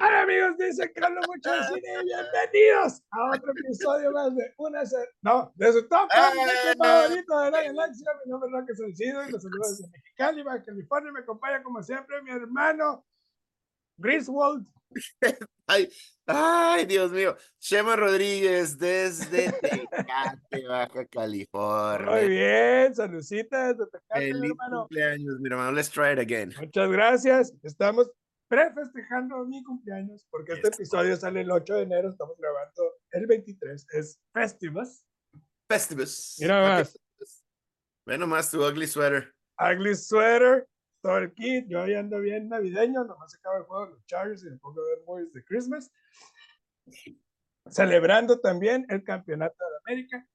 Hola amigos, dice Carlos mucho de cine y bienvenidos a otro episodio más de una se- no, de su top ¡Eh! favorito de la galaxia. Mi nombre es Roque Salcido y los saludo desde Mexicali, Baja California. Me acompaña como siempre mi hermano Griswold. Ay, ay, Dios mío. Chema Rodríguez desde Tecate, Baja California. Muy bien, saludcita desde Tecate, mi Feliz hermano. cumpleaños, mi hermano. Let's try it again. Muchas gracias. Estamos prefestejando mi cumpleaños porque este episodio sale el 8 de enero. Estamos grabando el 23. Es Festivus. Festivus. Mira más. Ve nomás tu ugly sweater. Ugly Sweater, todo el kit. Yo ya ando bien navideño, nomás se acaba el juego de los Chargers y me pongo a ver movies de Christmas. Celebrando también el campeonato de América.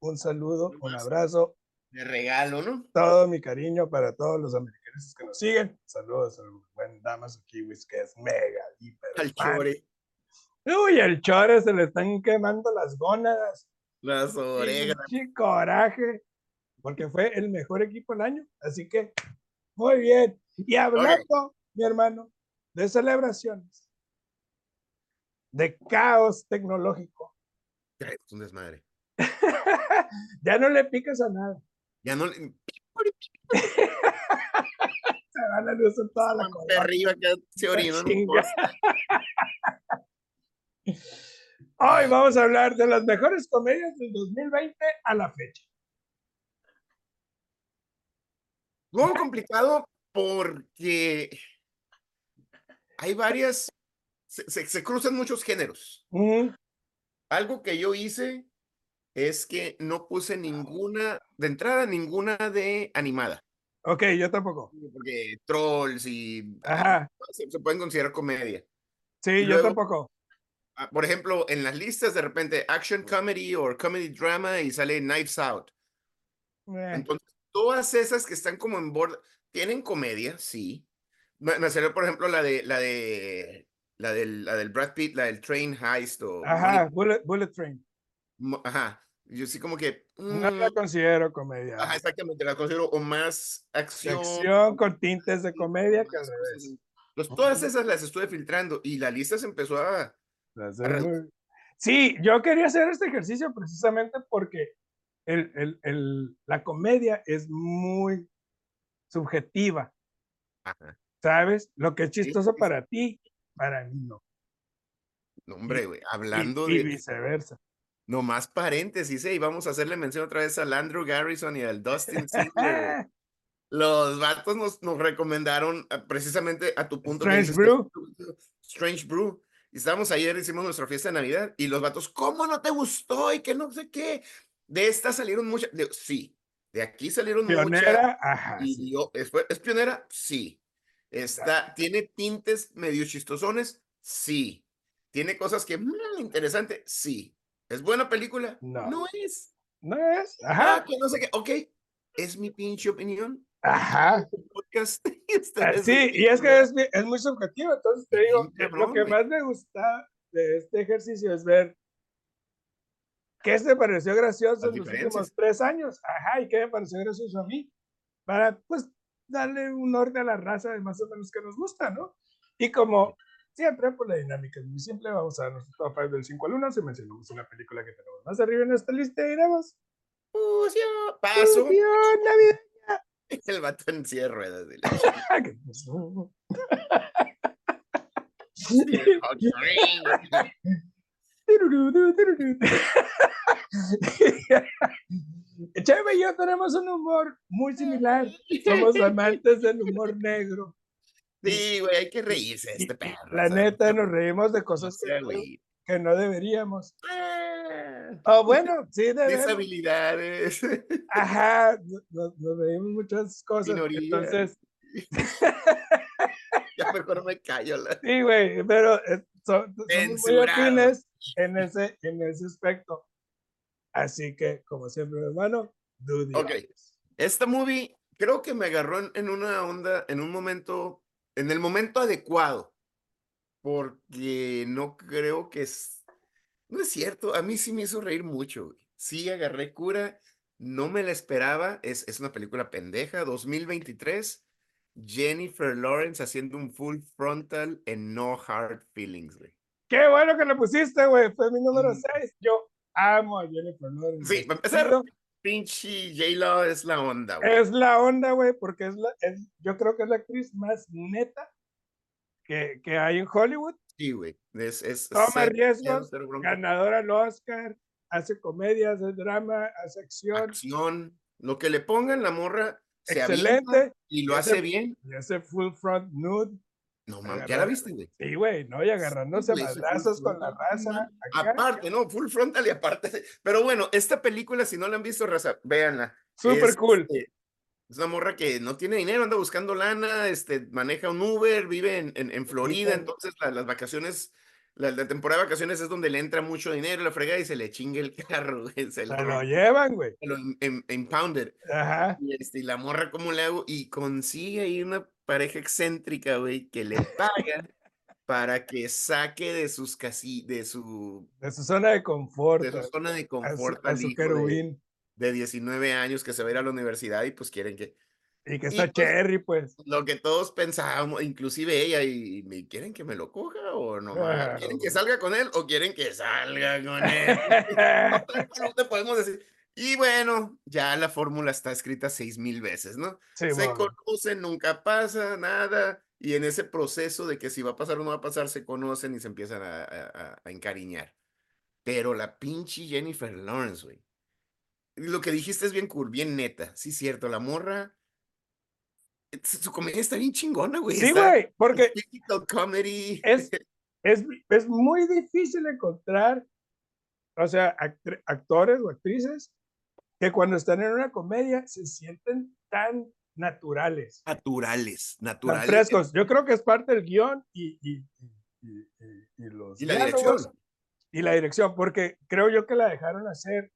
Un saludo, un abrazo, De regalo, ¿no? todo mi cariño para todos los americanos que nos siguen. Saludos al buen Damaso Kiwis, que es mega, hiper. Al chore. Uy, el chore se le están quemando las gónadas. Las orejas. Pinche coraje, porque fue el mejor equipo del año. Así que, muy bien. Y hablando, mi hermano, de celebraciones, de caos tecnológico, Es un desmadre. ya no le picas a nada. Ya no le. Luz en toda la arriba que se. Hoy vamos a hablar de las mejores comedias del 2020 a la fecha. Muy complicado porque hay varias. Se, se- se cruzan muchos géneros. Algo que yo hice es que no puse ninguna, de entrada, ninguna de animada. Ok, yo tampoco. Porque trolls y Ajá, se, se pueden considerar comedia. sí, Y yo luego- tampoco. Ah, Por ejemplo, en las listas de repente action comedy o comedy drama y sale Knives Out. Eh, Entonces, todas esas que están como en borde, tienen comedia, sí. Me, me salió, por ejemplo, la de la de la del, la del Brad Pitt, la del Train Heist o Ajá, Bullet, Bullet Train. Ajá. Yo sí como que No mm, la considero comedia. ajá, exactamente, la considero o más acción. Acción con tintes de comedia que al revés. Pues todas esas las estuve filtrando y la lista se empezó a Sí, yo quería hacer este ejercicio precisamente porque el, el- el- la comedia es muy subjetiva, ajá. ¿sabes? Lo que es chistoso sí, para ti, para mí no. No, hombre, güey, Y- hablando y, de viceversa. No más paréntesis, ¿eh? y vamos a hacerle mención otra vez al Andrew Garrison y al Dustin güey. Los vatos nos, nos recomendaron ah, precisamente a tu punto. Strange Brew. Strange Brew. Y estábamos ayer, hicimos nuestra fiesta de Navidad y los vatos, ¿cómo no te gustó? Y que no sé qué. De esta salieron muchas. de- sí, de aquí salieron muchas. Pionera, ajá. Y sí. yo, ¿es, fue- ¿es pionera? Sí. Está, ¿Tiene tintes medio chistosones? Sí. ¿Tiene cosas que, mm, interesante? Sí. ¿Es buena película? No. No es. ¿No es? Ah, Ajá, que no sé qué. Ok. Es mi pinche opinión. ajá. Podcast. y Ah, Sí, y es que es, es muy subjetivo, entonces te digo, lo que más me gusta de este ejercicio es ver qué te pareció gracioso Las en los últimos tres años, ajá, y qué me pareció gracioso a mí, para pues darle un norte a la raza de más o menos que nos gusta, ¿no? Y como siempre, pues la dinámica es muy simple, vamos a dar nuestro top 5 del 5 al 1, si mencionamos una película que tenemos más arriba en esta lista, iremos. Pucio, Paso. Navideña. El vato en silla de ruedas. dile. ¿Qué pasó? Cheve y yo tenemos un humor muy similar. Somos amantes del humor negro. Sí, güey, hay que reírse de este perro. La ¿sabes? neta, nos reímos de No cosas sea, que, güey. que no deberíamos. Ah, O bueno, sí, debemos. Deshabilidades. Ajá, no- no- nos reímos muchas cosas. Minoría. Entonces, ya mejor me callo. La... sí, güey, pero eh, so- somos muy afines en ese, en ese aspecto. Así que, como siempre, hermano, the Ok. Esta movie creo que me agarró en, en una onda, en un momento, en el momento adecuado. Porque no creo que es. No es cierto. A mí sí me hizo reír mucho. güey. Sí agarré cura. No me la esperaba. Es, es una película pendeja. 2023. Jennifer Lawrence haciendo un full frontal en No Hard Feelings, güey. Qué bueno que le pusiste, güey. Fue mi número Mm. 6. Yo amo a Jennifer Lawrence. Sí, para empezar, pinche J-Lo es la onda, güey. Es la onda, güey, porque es la, es, yo creo que es la actriz más neta que, que hay en Hollywood. Sí, güey. Es, es Toma cero- riesgos, ganadora al Oscar, hace comedias, hace drama, hace acción. Acción. Lo que le pongan la morra se Excelente. y lo hace hace- bien. Y hace full front nude. No mames, ¿ya la viste, güey? Sí, güey, ¿no? Y agarrándose a ese full madrazos con la raza. acá. Aparte, ¿no? Full frontal y aparte. Pero bueno, esta película, si no la han visto, raza, véanla. Súper cool. este, Es una morra que no tiene dinero, anda buscando lana, este, maneja un Uber, vive en, en, en Florida, entonces la- las vacaciones, la, la temporada de vacaciones es donde le entra mucho dinero, la frega y se le chinga el carro, güey, se lo, lo llevan, güey. se lo im- im- impounded. Ajá. Y, este, y la morra, ¿cómo le hago? Y consigue ahí una pareja excéntrica, güey, que le paga para que saque de sus casi, de su, De su zona de confort. de su zona de a su, confort a su hijo de, de 19 años que se va a ir a la universidad y pues quieren que, Y que y está pues, Cherry, pues. lo que todos pensábamos, inclusive ella, y, y ¿quieren que me lo coja o no? Ah, ¿Quieren que salga con él o quieren que salga con él? no te podemos decir. Y bueno, ya la fórmula está escrita seis mil veces, ¿no? Sí, se bueno. conocen, nunca pasa nada, y en ese proceso de que si va a pasar o no va a pasar, se conocen y se empiezan a, a- a- a encariñar. Pero la pinche Jennifer Lawrence, güey. Lo que dijiste es bien cool, bien neta. Sí, cierto, la morra. Su comedia está bien chingona, güey. Sí, güey, porque comedy. es, es, es muy difícil encontrar, o sea, actores o actrices que cuando están en una comedia se sienten tan naturales, naturales, tan naturales. frescos. Yo creo que es parte del guion y, y, y, los Y la dirección. y la dirección, porque creo yo que la dejaron hacer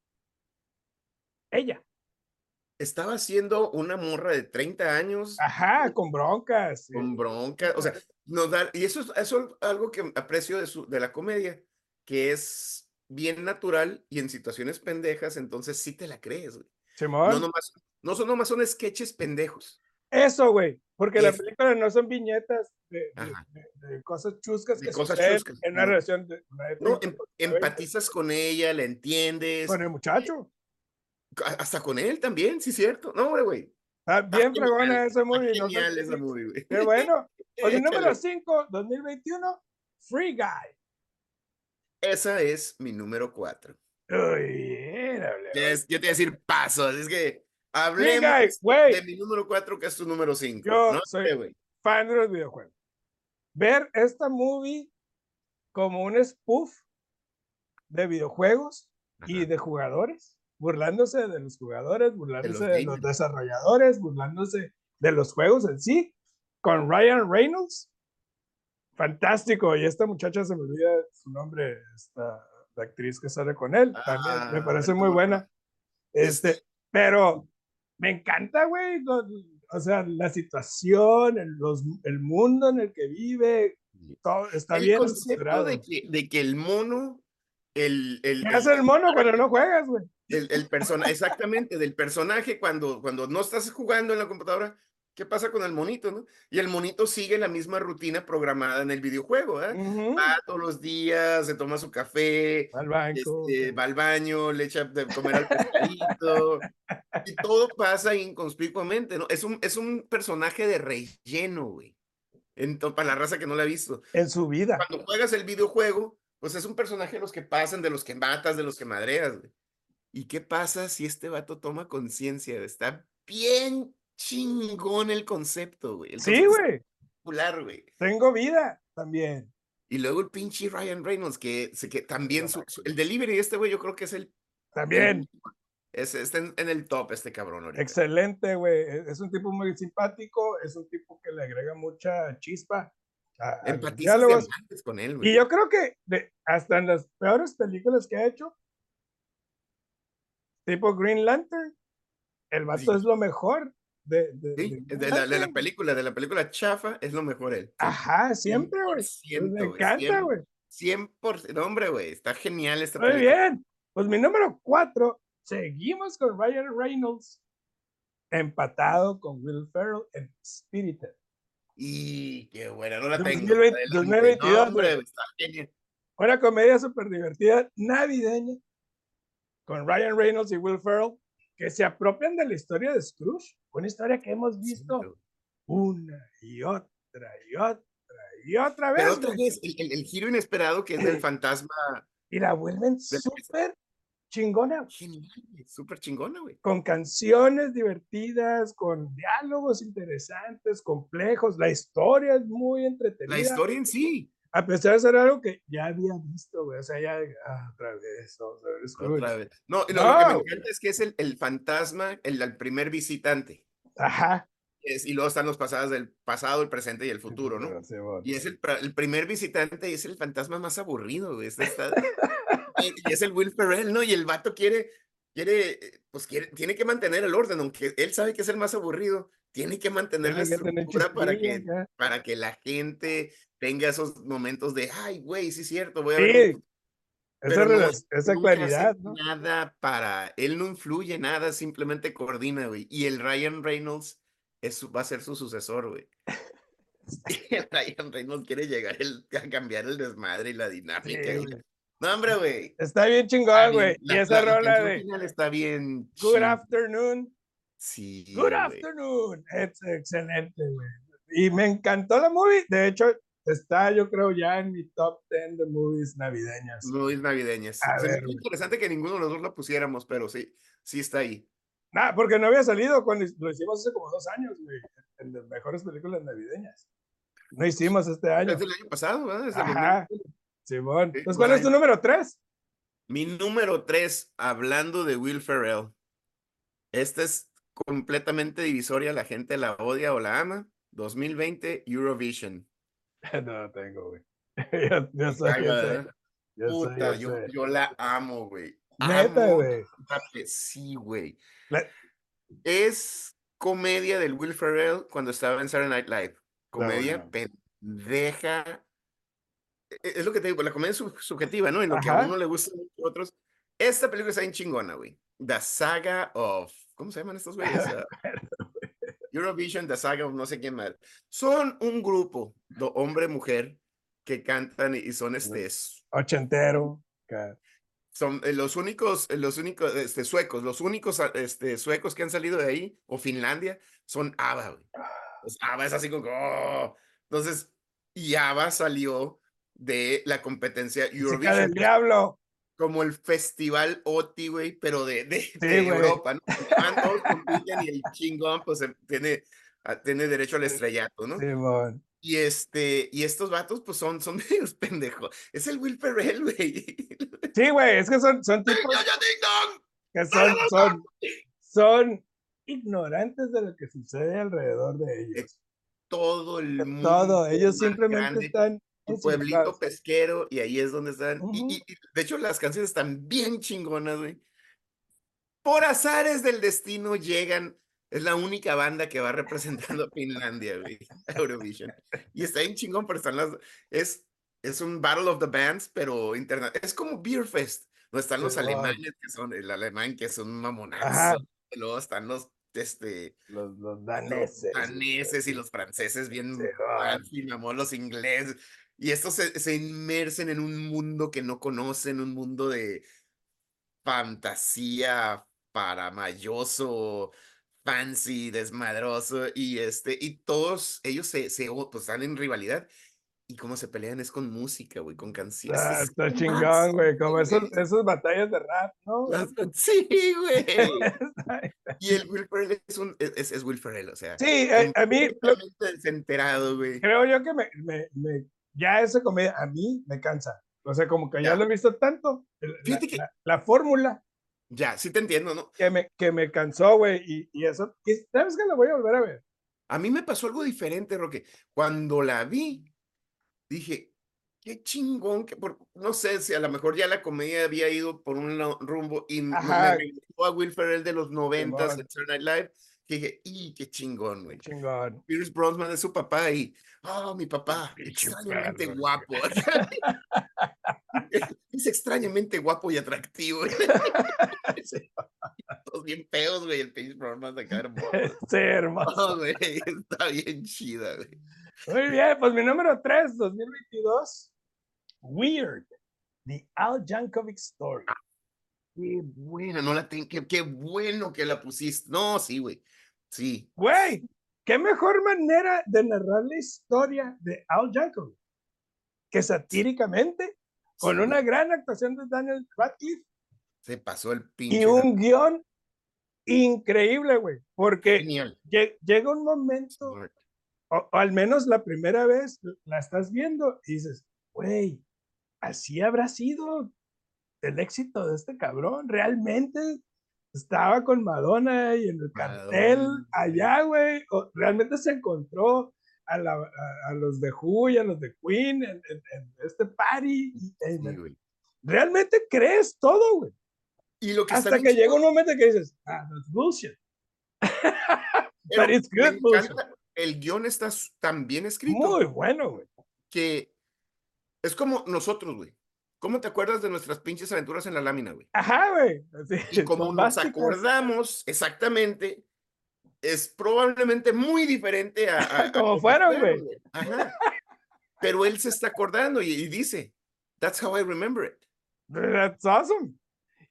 ella. Estaba siendo una morra de 30 años. Ajá, con broncas. sí. con bronca, o sea, nos da, y eso es, eso es algo que aprecio de, su, de la comedia, que es bien natural y en situaciones pendejas, entonces sí te la crees, güey. No, nomás, no son nomás son sketches pendejos, Eso, güey, porque la Es- película no son viñetas de, de- Ajá. de- de cosas chuscas que cosas chuscas, en una no. relación de, una ¿no? 30, Em- 40, 20, empatizas con ella, la entiendes, con el muchacho. Hasta con él también, sí, cierto. No, hombre, güey. Está bien fregona ese movie. no genial sí. movie, güey. Qué bueno. Mi número Échale. 5, 2021, Free Guy. Esa es mi número cuatro. Uy, érale. Es- yo te iba a decir pasos, es que hablemos Guy, de mi número cuatro, que es tu número cinco. Yo ¿no? soy- güey. fan de los videojuegos. Ver esta movie como un spoof de videojuegos y Ajá. de jugadores, burlándose de los jugadores, burlándose de los, desarrolladores, burlándose de los juegos en sí, con Ryan Reynolds. Fantástico. Y esta muchacha se me olvida su nombre, esta la actriz que sale con él, también me Ah, parece no muy me buena. Este, pero me encanta, güey. O sea, la situación, el, los- el mundo en el que vive, todo está el bien concepto de que, de que el mono, el, el, ¿Qué hace el mono cuando no juegas, güey? El, el persona, exactamente, del personaje cuando, cuando no estás jugando en la computadora, ¿qué pasa con el monito, no? Y el monito sigue la misma rutina programada en el videojuego, ¿eh? Va todos los días, se toma su café, Al banco. este, va al baño, le echa de comer al pescadito, y todo pasa inconspicuamente, ¿no? Es un, es un personaje de relleno, güey. En to- para la raza que no la ha visto. en su vida. Cuando juegas el videojuego, pues es un personaje de los que pasan, de los que matas, de los que madreas, güey. ¿Y qué pasa si este vato toma conciencia? Está bien chingón el concepto, güey. El Sí, güey. espectacular, güey. Tengo vida también. Y luego el pinche Ryan Reynolds, que, que también su- su- el delivery de este güey, yo creo que es el. También. Es, está en, en el top este cabrón ahorita. Excelente, güey. E- Es un tipo muy simpático, es un tipo que le agrega mucha chispa a, Empatizas con él, Y güey. yo creo que de- hasta en las peores películas que ha hecho, tipo Green Lantern, el vato Sí. es lo mejor de, de- Sí, de de, la, de la película, de la película chafa, es lo mejor él. Ajá, siempre, güey. 100%, Me encanta, 100%. güey. 100%, hombre, güey, está genial esta Muy película. bien. Pues mi número cuatro, seguimos con Ryan Reynolds, empatado con Will Ferrell en Spirited. Y qué buena, no la tengo. 2020, Adelante. 2022, No, hombre, está genial. Una comedia súper divertida, navideña, con Ryan Reynolds y Will Ferrell, que se apropian de la historia de Scrooge, una historia que hemos visto Sí, pero- una y otra y otra y otra Pero vez. otra güey. vez, el, el- el giro inesperado que es del fantasma. Y la vuelven súper chingona, Genial, súper chingona, güey. con canciones divertidas, con diálogos interesantes, complejos. La historia es muy entretenida. La historia en sí, A pesar de ser algo que ya había visto, güey. O sea, ya ah, otra vez, vamos a ver Scrooge. otra vez. No, y lo, lo que me No. encanta es que es el, el fantasma, el, el primer visitante. Ajá. Es- y luego están los pasados del pasado, el presente y el futuro, ¿no? Sí, bueno. Y es el, el primer visitante y es el fantasma más aburrido, güey. Está- y y es el Will Ferrell, ¿no? Y el vato quiere, quiere, eh, pues quiere, tiene que mantener el orden, aunque él sabe que es el más aburrido, tiene que mantener la estructura para que, para que la gente tenga esos momentos de, ay, güey, sí es cierto, voy a Sí, ver. Esa, no, esa hace claridad, ¿no? Nada para, él no influye nada, simplemente coordina, güey. Y el Ryan Reynolds es, va a ser su sucesor, güey. El Ryan Reynolds quiere llegar el- a cambiar el desmadre y la dinámica. Sí. No, hombre, güey. Está bien chingón, güey. Y esa la- la rola de final está bien. Good. Afternoon, Sí, Good. Afternoon. Es excelente, güey. Y me encantó la movie. De hecho, está, yo creo, ya en mi top 10 de movies navideñas. Movies navideñas. A ver, güey. interesante que ninguno de los dos la pusiéramos, pero sí, sí está ahí. Nah, porque no había salido cuando lo hicimos hace como dos años, güey. En las mejores películas navideñas. No hicimos este año. Es del año pasado, ¿verdad? Desde el Ajá. 2020. Simón. Entonces, ¿cuál es tu número 3? Mi número tres, hablando de Will Ferrell. Esta es completamente divisoria, la gente la odia o la ama. 2020 Eurovision. no lo tengo, güey. yo, Caga, yo sé. Yo sé, Puta, yo yo, sé. yo la amo, güey. Neta, güey. Sí, güey. La- Es comedia del Will Ferrell cuando estaba en Saturday Night Live. Comedia bueno. pendeja. E- Es lo que te digo, la comedia es sub- subjetiva, ¿no? En lo que a uno le gusta a otros. Esta película está bien chingona, güey. The Saga of. ¿Cómo se llaman estos güeyes? Ah, Eurovision, The Saga no sé quién más. Son un grupo de hombre-mujer que cantan y son este. Ochentero. acá. Son eh, los únicos, eh, los únicos este, suecos, los únicos ah, este, suecos que han salido de ahí, o Finlandia, son ABBA, güey. Pues ABBA es así como. oh. Entonces, y ABBA salió de la competencia del Eurovision. es diablo. Como el festival OTI, güey, pero de, de, de güey. Europa, ¿no? Todos compiten y el chingón, pues em, tiene, ah, tiene derecho al estrellato, ¿no? Simón. Y este, y estos vatos, pues son, son medios pendejos. Es el Will Ferrell, güey. Sí, güey, es que son, son tipos que son, son, son ignorantes de lo que sucede alrededor de ellos. Todo el De mundo. Todo, ellos simplemente grande, están un pueblito ensimismados. pesquero y ahí es donde están. y- Ujú. y, y, de hecho, las canciones están bien chingonas, güey. Por azares del destino llegan. Es la única banda que va representando a Finlandia, güey. Eurovision. Y está bien chingón, pero están las. Es, es un Battle of the Bands, pero interna Es como Beer Fest. No están los Sí, alemanes, que son el alemán, que son mamonazos. y Luego están los. Este, Los, los los daneses. daneses y los franceses bien Sí, fancy, mamón, los ingleses. Y estos se, se inmersen en un mundo que no conocen, un mundo de fantasía paramayoso, fancy, desmadroso, y este, y todos ellos se, se pues, están en rivalidad. Y cómo se pelean es con música, güey, con canciones. Ah, es está chingón, güey. Como esos, esas batallas de rap, ¿no? Sí, güey. Y el Will Ferrell es un, es, es Will Ferrell, o sea. Sí, eh, a mí, lo- desenterado, güey. creo yo que me, me, me- ya esa comedia a mí me cansa. O sea, como que ya Ya. lo he visto tanto. el- La, Fíjate que- la- la fórmula Ya, sí te entiendo, ¿no? que me, que me cansó, güey. Y, y eso, y ¿sabes que la voy a volver a ver? A mí me pasó algo diferente, Roque. Cuando la vi, dije, qué chingón, que por, no sé si a lo mejor ya la comedia había ido por un rumbo y Ajá. me regresó a Will Ferrell de los noventas, Saturday Night Live, que dije, y qué chingón, güey. Chingón. Pierce Brosnan es su papá y, oh, mi papá, extrañamente guapo. es extrañamente guapo y atractivo. Todos bien feos, güey, el Pierce Brosnan acá hermoso. Sí, hermoso. No, güey, está bien chida, güey. Muy bien, pues mi número 3, 2022, Weird, The Al Jankovic Story. Qué buena, no la tengo, qué, qué bueno que la pusiste. No, sí, güey. Sí. Güey, qué mejor manera de narrar la historia de Al Jankovic que satíricamente, con Sí, una gran actuación de Daniel Radcliffe Se pasó el pinche. y un guion increíble, güey, porque llega un momento, o, o al menos la primera vez la estás viendo y dices, güey, así habrá sido el éxito de este cabrón, realmente estaba con Madonna y en el cartel Madonna, allá, güey, realmente se encontró a, la- a- a los de Who y a los de Queen en, en- en este party. y- Sí, realmente crees todo, güey. Y lo que Hasta que llega un momento que dices, ah, that's bullshit. pero but it's good bullshit. encanta, El guion está tan bien escrito Muy bueno, güey. que es como nosotros, güey. ¿Cómo te acuerdas de nuestras pinches aventuras en la lámina, güey? Ajá, güey. así, Y como nos bombásticas. acordamos exactamente, es probablemente muy diferente a, a- a Como como fueron, güey. Ajá. Pero él se está acordando y, y dice, That's how I remember it. That's awesome.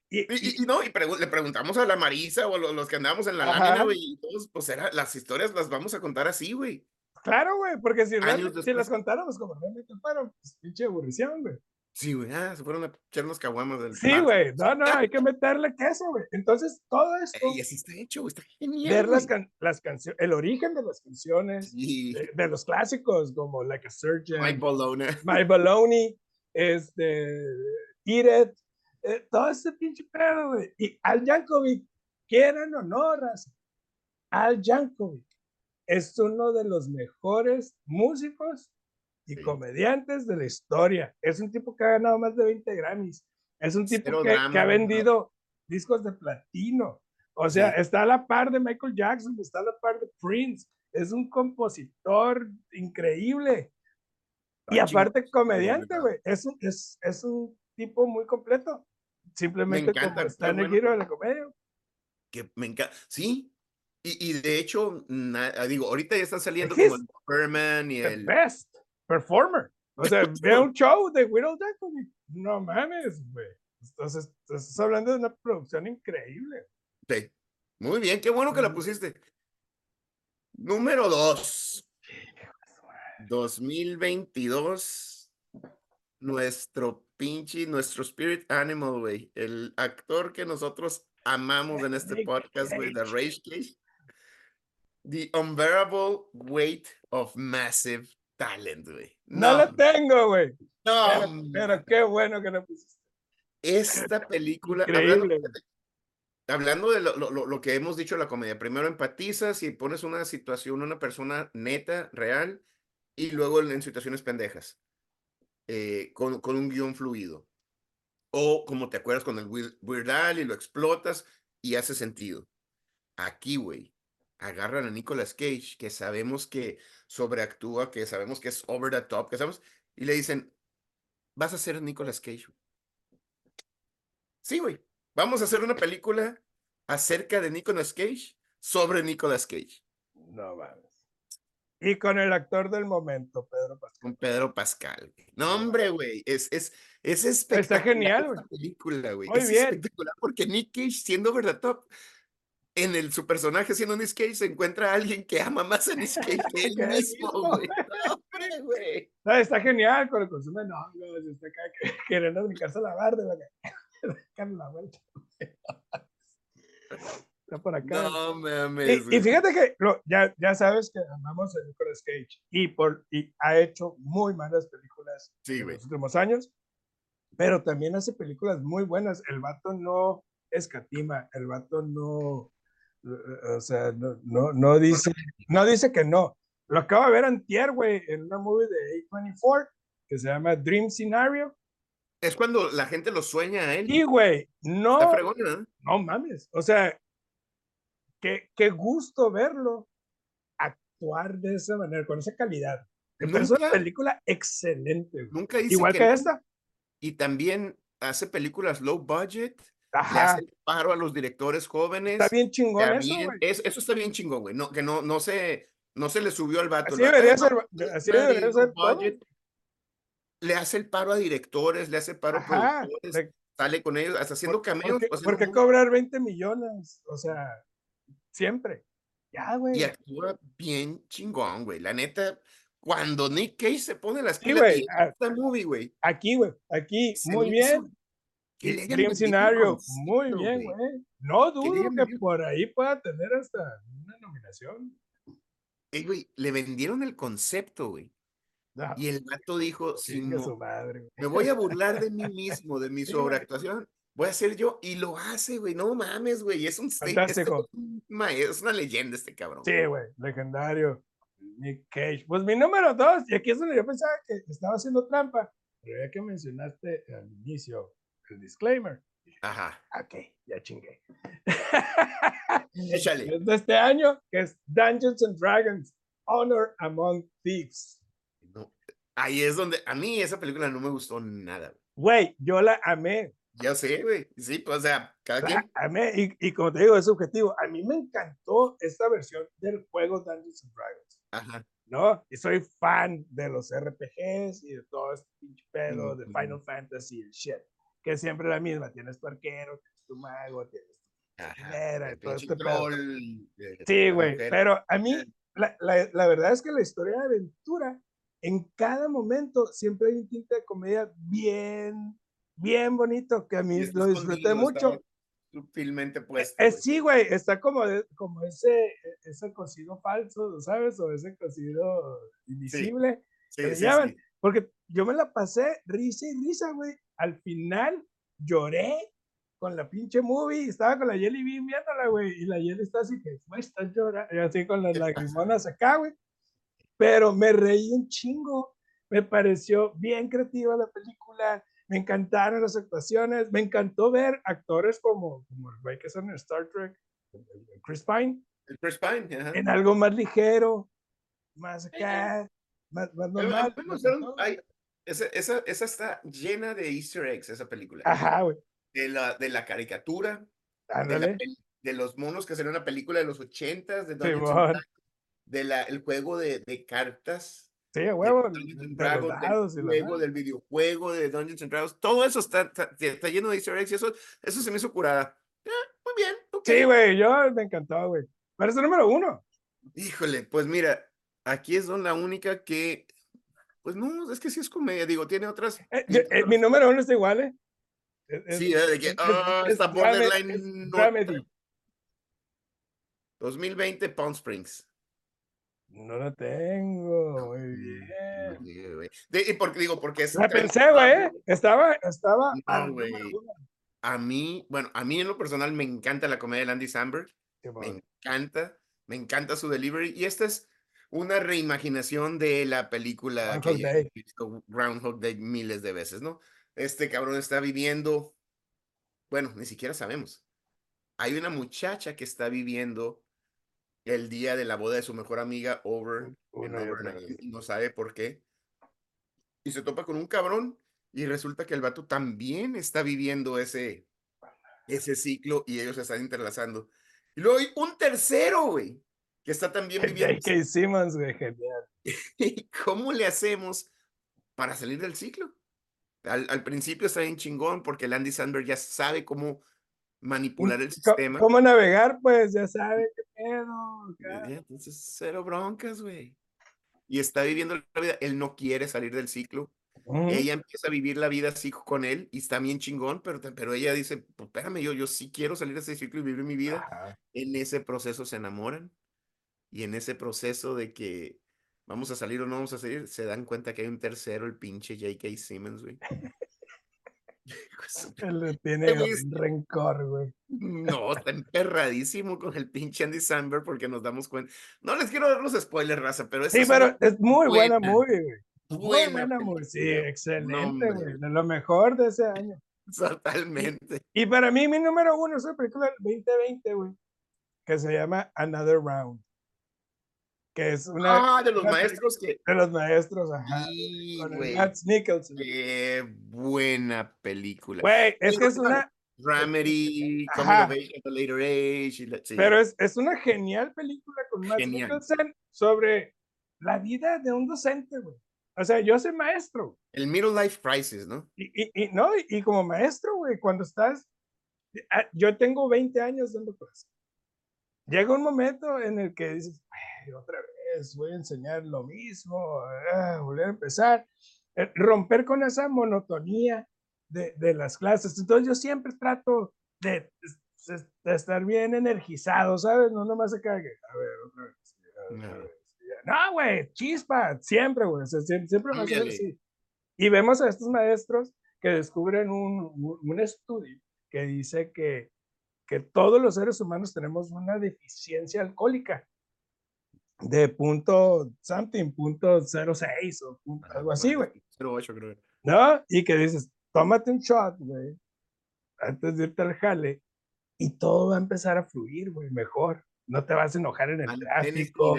Y, Y, y- no, y pregu- le preguntamos a la Marisa o a lo- los, que andábamos en la Ajá. lámina, güey, y todos, pues era, las historias las vamos a contar así, güey. claro, güey, porque si, si las contáramos como realmente fueron, pues pinche aburrición, güey. Sí, güey, ah, se fueron a echar unos caguamas del Sí, güey. No, no, hay que meterle queso, güey. Entonces, todo esto, Y así está hecho, güey, está genial. ver las, can- las canciones, el origen de las canciones, Sí, de, de los clásicos como Like a Surgeon, Mike Bologna. My Baloney, este, Eat It, eh, todo ese pinche pedo, güey. Y Al Yankovic, quieran o no, raza, Al Yankovic es uno de los mejores músicos y Sí. comediantes de la historia. Es un tipo que ha ganado más de 20 Grammys. Es un tipo que, que ha ¿no? vendido discos de platino. O sea, Sí. está a la par de Michael Jackson, está a la par de Prince. Es un compositor increíble. Y Está aparte, comediante, ¿verdad? güey. Es un, es, es un tipo muy completo. Simplemente como encanta, está en el bueno. giro de la comedia. que me encanta. Sí. Y, y de hecho, na- digo, ahorita ya están saliendo como el Superman y el. best performer. O sea, ve un show de Will Yankovic. No mames, güey. Entonces, estás hablando de una producción increíble. Sí. Muy bien, qué bueno que la pusiste. Número dos. 2022. Nuestro pinche, nuestro spirit animal, güey. El actor que nosotros amamos en este podcast, güey, de. Rage Cage. The unbearable weight of massive talent, güey. No, la tengo, güey. no, Pero, pero qué bueno que la pusiste. esta película, hablando, Increíble. hablando de lo, lo- lo- lo que hemos dicho en la comedia, primero empatizas y pones una situación, una persona neta, real, y luego en, en situaciones pendejas, eh, con, con un guion fluido. O como te acuerdas con el Weird Weird Al y lo explotas y hace sentido. Aquí, güey, agarran a Nicolas Cage, que sabemos que sobreactúa, que sabemos que es over the top, que sabemos, y le dicen, vas a ser Nicolas Cage. güey". Sí, güey. Vamos a hacer una película acerca de Nicolas Cage sobre Nicolas Cage No mames. Y con el actor del momento, Pedro Pascal. con Pedro Pascal. No, hombre, güey. Es, es, es Está espectacular. genial, esa güey. película, güey. Muy es bien. espectacular porque Nick Cage, siendo verdad top, en el, su personaje siendo Nick Cage, se encuentra a alguien que ama más a Nick Cage que él mismo, güey. No, hombre, güey. No, está genial con el consumo de hongos. Está acá que- queriendo brincarse a la barda. La, darle la vuelta. Está por acá. No mames. Y, y fíjate que lo- ya, ya sabes que amamos a Nicolas Cage y, por, y ha hecho muy malas películas Sí, en los últimos años, pero también hace películas muy buenas. El vato no escatima, el vato no, o sea, no, no, no dice, no dice que no. Lo acabo de ver antier, güey, en una movie de A24 que se llama Dream Scenario. Es cuando la gente lo sueña a él. Y, güey, no, Está fregona, ¿no? no mames. O sea, qué, qué gusto verlo actuar de esa manera, con esa calidad. Me parece una película excelente. güey. Nunca dice Igual que, no, esta. Y también hace películas low budget. Le Ajá. hace el paro a los directores jóvenes. Está bien chingón Está eso, güey. es- eso está bien chingón, güey. No, que no, no se No se le subió al vato. Así el debería "Ay, ser, así debería ser budget". Le hace el paro a directores, le hace paro a productores, sale con ellos, hasta haciendo ¿Por, cameos. por qué, haciendo por qué muy- cobrar 20 millones? O sea, siempre. Ya, Y güey. actúa bien chingón, güey. La neta, cuando Nick Cage se pone las Sí, pilas güey, y ah, esta movie, güey, Aquí, güey. Aquí, se muy bien. que Y le hayan Dream Scenario, muy bien, güey. No dudo que por ahí pueda tener hasta una nominación. Ey, güey, le vendieron el concepto, güey. No, Y el vato dijo, si no, madre, me voy a burlar de mí mismo, de mi sobreactuación, voy a ser yo, y lo hace, güey, no mames, güey, es un este Fantástico. es un maestro, es una leyenda este cabrón. Sí, güey, legendario. Nick Cage. Pues mi número dos, y aquí es donde yo pensaba que estaba haciendo trampa, pero ya que mencionaste al inicio el disclaimer, Ajá, ok, ya chingué. échale. Es de este año, que es Dungeons and Dragons, Honor Among Thieves. No, ahí es donde, a mí esa película no me gustó nada. güey. Yo la amé, Ya sé, güey, sí, pues, o sea, cada la quien, amé, y, y como te digo, es subjetivo. A mí me encantó esta versión del juego Dungeons and Dragons. ajá, ¿no? Y soy fan de los RPGs y de todo este pinche pedo de Ujú. Final Fantasy y shit. Que es siempre la misma. Tienes tu arquero, tienes tu mago, tienes tu ajá, todo este troll, Sí, güey. Pero a mí, la, la, la verdad es que la historia de aventura, en cada momento, siempre hay un tinte de comedia bien, bien bonito, que a mí lo disfruté mucho. Sutilmente Eh, puesto. eh, güey. sí, güey, está como, de- como ese, ese cocido falso, ¿sabes? O ese cocido invisible. Sí, sí, llaman. sí. Porque yo me la pasé risa y risa, güey. Al final lloré con la pinche movie. Estaba con la Jelly Bean viéndola, güey. Y la Jelly está así que, güey, estás llorando. Y así con las lagrimonas acá, güey. Pero me reí un chingo. Me pareció bien creativa la película. Me encantaron las actuaciones. Me encantó ver actores como, como el güey que son en Star Trek, Chris Pine, El Chris Pine, ajá. en algo más ligero, más acá, más, más Pero, normal. encantó. hay- esa, esa, esa está llena de easter eggs, esa película. Ajá, güey. De la, de la caricatura, de, la de los monos que salió una película de los ochentas, de. Dragons, de la, el juego de, de cartas, Sí, huevo. Del juego, del videojuego de Dungeons and Dragons, todo eso está, está, está lleno de easter eggs y eso, eso se me hizo curada. Ah, muy bien, ok. Sí, güey, yo me encantó, güey. Pero es el número uno. Híjole, pues mira, aquí es donde la única que, pues no, es que sí es comedia, digo, tiene otras. Eh, yo- eh, mi número uno está igual, ¿eh? Es- es- Sí, ¿eh? de que, es- ah, es está borderline es no dramedy. 2020 Palm Springs. No la tengo, muy bien. sí, güey. De- y porque digo, porque es. La pensé, güey, ¿eh? Estaba, estaba. No, güey. A mí, bueno, a mí en lo personal me encanta la comedia de Andy Samberg. Me encanta, me encanta su delivery. Y esta es una reimaginación de la película Groundhog que Day. hemos visto Groundhog Day miles de veces, ¿no? Este cabrón está viviendo, bueno, ni siquiera sabemos. Hay una muchacha que está viviendo el día de la boda de su mejor amiga over Una otra Overnight, vez. y no sabe por qué. Y se topa con un cabrón y resulta que el vato también está viviendo ese, ese ciclo y ellos se están interlazando. Y luego hay un tercero, güey, que está también viviendo. J.K. Simmons, güey, genial. ¿Y ¿Cómo le hacemos para salir del ciclo? Al, al principio está bien chingón porque el Andy Sandberg ya sabe cómo manipular el sistema. ¿Cómo navegar? Pues ya sabe qué pedo. Entonces, cero broncas, güey. Y está viviendo la vida. Él no quiere salir del ciclo. Ujú. Ella empieza a vivir la vida así con él y está bien chingón, pero, pero ella dice, pues espérame, yo, yo sí quiero salir de ese ciclo y vivir mi vida. Ajá. En ese proceso se enamoran y en ese proceso de que vamos a salir o no vamos a salir, se dan cuenta que hay un tercero, el pinche J.K. Simmons, güey. Le tiene rencor, güey. No, está emperradísimo con el pinche Andy Samberg porque nos damos cuenta. No les quiero dar los spoilers, raza, pero Sí, es una pero es muy buena, buena, movie, güey. Buena buena movie. Sí, excelente, No, güey. De lo mejor de ese año. Totalmente. Y para mí, mi número uno es una película del 2020, güey, que se llama Another Round. Que es una Ah, de los una maestros que. de los maestros, ajá. Sí, güey. Qué buena película. Güey, es que es una, Dramedy, Coming of Age at a Later Age. Pero es, es, una genial película con Matt Mikkelsen sobre la vida de un docente, güey. O sea, yo soy maestro. El middle life crisis, ¿no? Y, y, y no, y, como maestro, güey, cuando estás, ah, yo tengo 20 años dando clases. Llega un momento en el que dices, otra vez voy a enseñar lo mismo, ah, volver a empezar, eh, romper con esa monotonía de, de, las clases. Entonces yo siempre trato de, de, estar bien energizado, ¿sabes? No nomás se cague. A ver, otra vez. Otra vez. No, güey, chispa, siempre, güey, siempre, siempre va a ser así. Y vemos a estos maestros que descubren un, un, estudio que dice que, que todos los seres humanos tenemos una deficiencia alcohólica de punto something, punto 06 o algo así, güey. 08 creo. ¿No? Y que dices, tómate un shot, güey, antes de irte al jale y todo va a empezar a fluir, güey, mejor. No te vas a enojar en el tráfico.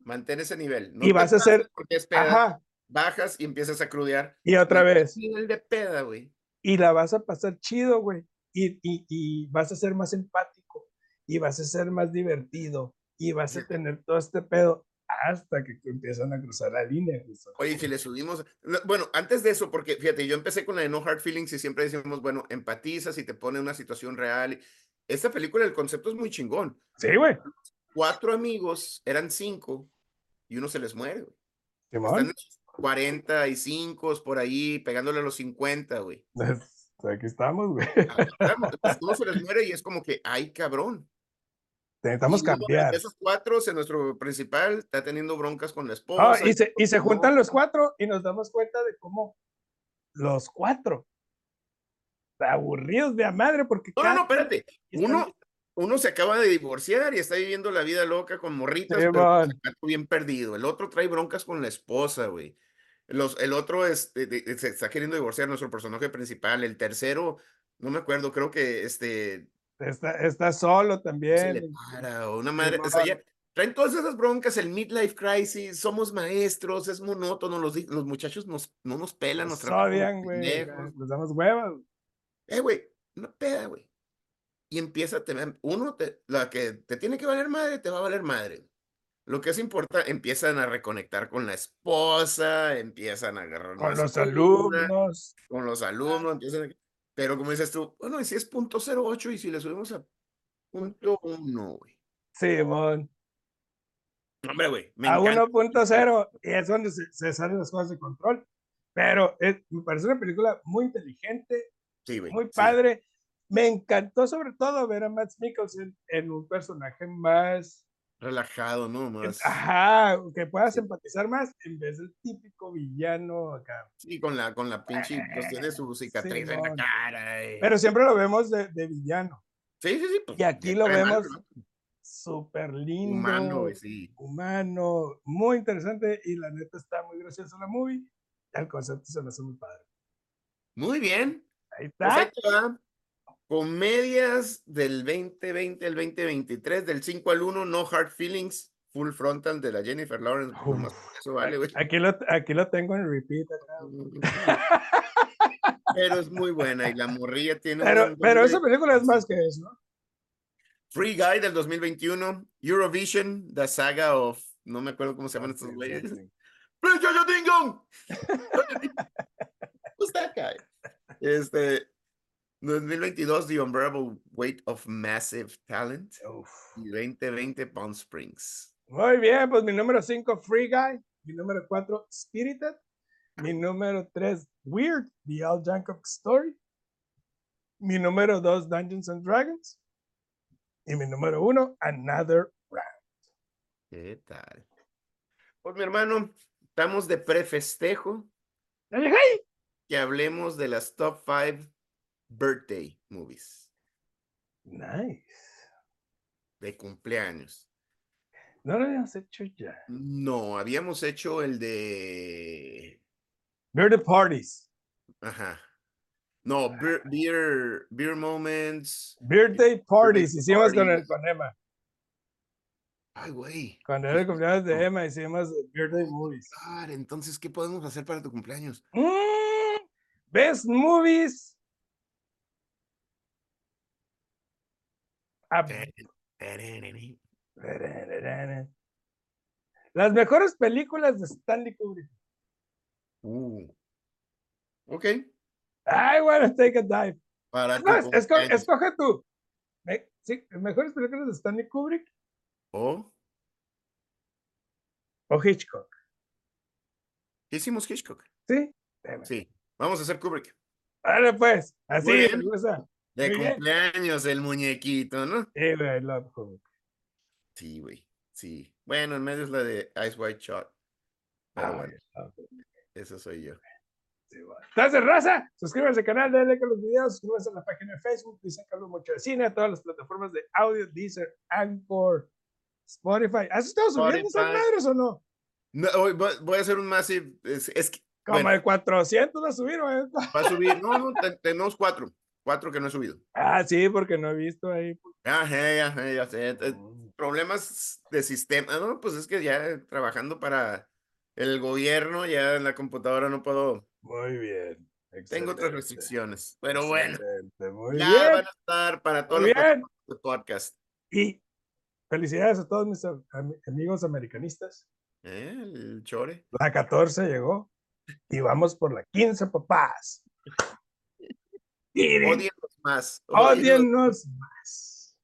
Mantén ese nivel. y vas a hacer. Porque es peda, Bajas y empiezas a crudear. Y otra vez. Nivel de peda, güey. Y la vas a pasar chido, güey. Y, y, y, vas a ser más empático. Y vas a ser más divertido. Y vas a tener todo este pedo hasta que empiezan a cruzar la línea. Oye, si le subimos. Bueno, antes de eso, porque fíjate, yo empecé con la de No Hard Feelings y siempre decimos, bueno, empatizas y te pone en una situación real. Esta película, el concepto es muy chingón. Sí, güey cuatro amigos, eran cinco, y uno se les muere, güey. Están 45 por ahí, pegándole a los 50, güey. Aquí estamos, güey. Uno se les muere y es como que, ay, cabrón. Necesitamos cambiar. Esos cuatro, nuestro principal está teniendo broncas con la esposa. y, se, y se juntan los cuatro y nos damos cuenta de cómo los cuatro aburridos de a madre porque. No, no, no, espérate. Uno, uno se acaba de divorciar y está viviendo la vida loca con morritas, pero bien perdido. El otro trae broncas con la esposa, güey. Los, el otro es, se está queriendo divorciar nuestro personaje principal. El tercero, no me acuerdo, creo que este. Está, está solo también. Se le para, una madre. O sea, traen todas esas broncas, el midlife crisis, somos maestros, es monótono, los, los muchachos nos, no nos pelan, nos, odian, güey. Nos damos huevas. Eh, güey, no peda, güey y empieza a tener, uno, te, la que te tiene que valer madre, te va a valer madre. Lo que es importante, empiezan a reconectar con la esposa, empiezan a agarrar. Con los alumnos. Con los alumnos, empiezan Pero como dices tú, bueno, y si es punto 08 y si le subimos a punto 1, güey. Sí, mon. Hombre, güey. A 1.0 es donde se, salen las cosas de control. Pero me parece una película muy inteligente, sí, muy padre me encantó sobre todo ver a Matt Mikkelsen en un personaje más relajado, ¿no? Más... Ajá, que puedas empatizar más en vez del típico villano acá. Sí, con la, con la pinche cuestión de su cicatriz en la cara. Pero siempre lo vemos de, de villano. Sí, sí, sí. Pues, y aquí lo vemos súper lindo. Humano, sí. Humano, muy interesante y la neta está muy graciosa la movie. El concepto se me hace muy padre. Muy bien. Ahí pues está. Comedias del 2020 al 2023, del 5 al 1, No Hard Feelings, Full Frontal de la Jennifer Lawrence. eso vale, Aquí lo, aquí lo tengo en repeat. Pero es muy buena y la morrilla tiene. Pero, pero esa película es más que eso, ¿no? Free Guy del 2021, Eurovision, The Saga of. No me acuerdo cómo se llaman estos güeyes. Este, 2022, The Unbearable Weight of Massive Talent. Y 2020, Palm Springs. Muy bien, pues mi número 5, Free Guy. Mi número 4, Spirited. Mi número 3, Weird, The Al Jankovic Story. Mi número 2, Dungeons and Dragons. Y mi número 1, Another Round. ¿Qué tal? Pues mi hermano, estamos de prefestejo. Que hablemos de las top 5 birthday movies. Nice. De cumpleaños. No lo habíamos hecho ya. No, habíamos hecho el de. Birthday parties. Ajá. No, beer, beer, beer moments. Birthday parties, hicimos con, el, con Emma. Ay, güey. Cuando era el cumpleaños de Emma, hicimos birthday movies. entonces, ¿qué podemos hacer para tu cumpleaños? Mm, best movies Las mejores películas de Stanley Kubrick. Uh. Ok. I wanna take a dive. Para esco- escoge tú. Me- Sí, mejores películas de Stanley Kubrick O, o Hitchcock. ¿qué hicimos Hitchcock? Sí. Sí. Vamos a hacer Kubrick. Vale, pues. Así gusta. De cumpleaños, el muñequito, ¿no? Sí, güey, I love. Sí, güey. Sí. Bueno, en medio es la de Ice White Shot. Pero Ah, bueno, eso soy yo. Sí, bueno. Entonces, raza, suscríbanse al canal, denle like a los videos, suscríbanse a la página de Facebook, mucho de cine, a todas las plataformas de audio, Deezer, Anchor, Spotify. ¿Has estado subiendo esas madres o no? No, voy, voy a hacer un massive. Es, es que Como Bueno. de 400 a subir, güey. va a subir. No, no, te- tenemos cuatro. Cuatro que no he subido. Ah, sí, porque no he visto ahí. Ya, ya, ya, ya sé. eh, Mm. Problemas de sistema. No, pues es que ya trabajando para el gobierno, ya en la computadora no puedo. Muy bien. Tengo otras excelente, restricciones. Pero bueno, excelente, Muy ya bien. van a estar para todos los podcast. Y felicidades a todos mis am- amigos americanistas. ¿Eh? El chore. La 14 llegó y vamos por la 15, papás. Odienos más. odienos más.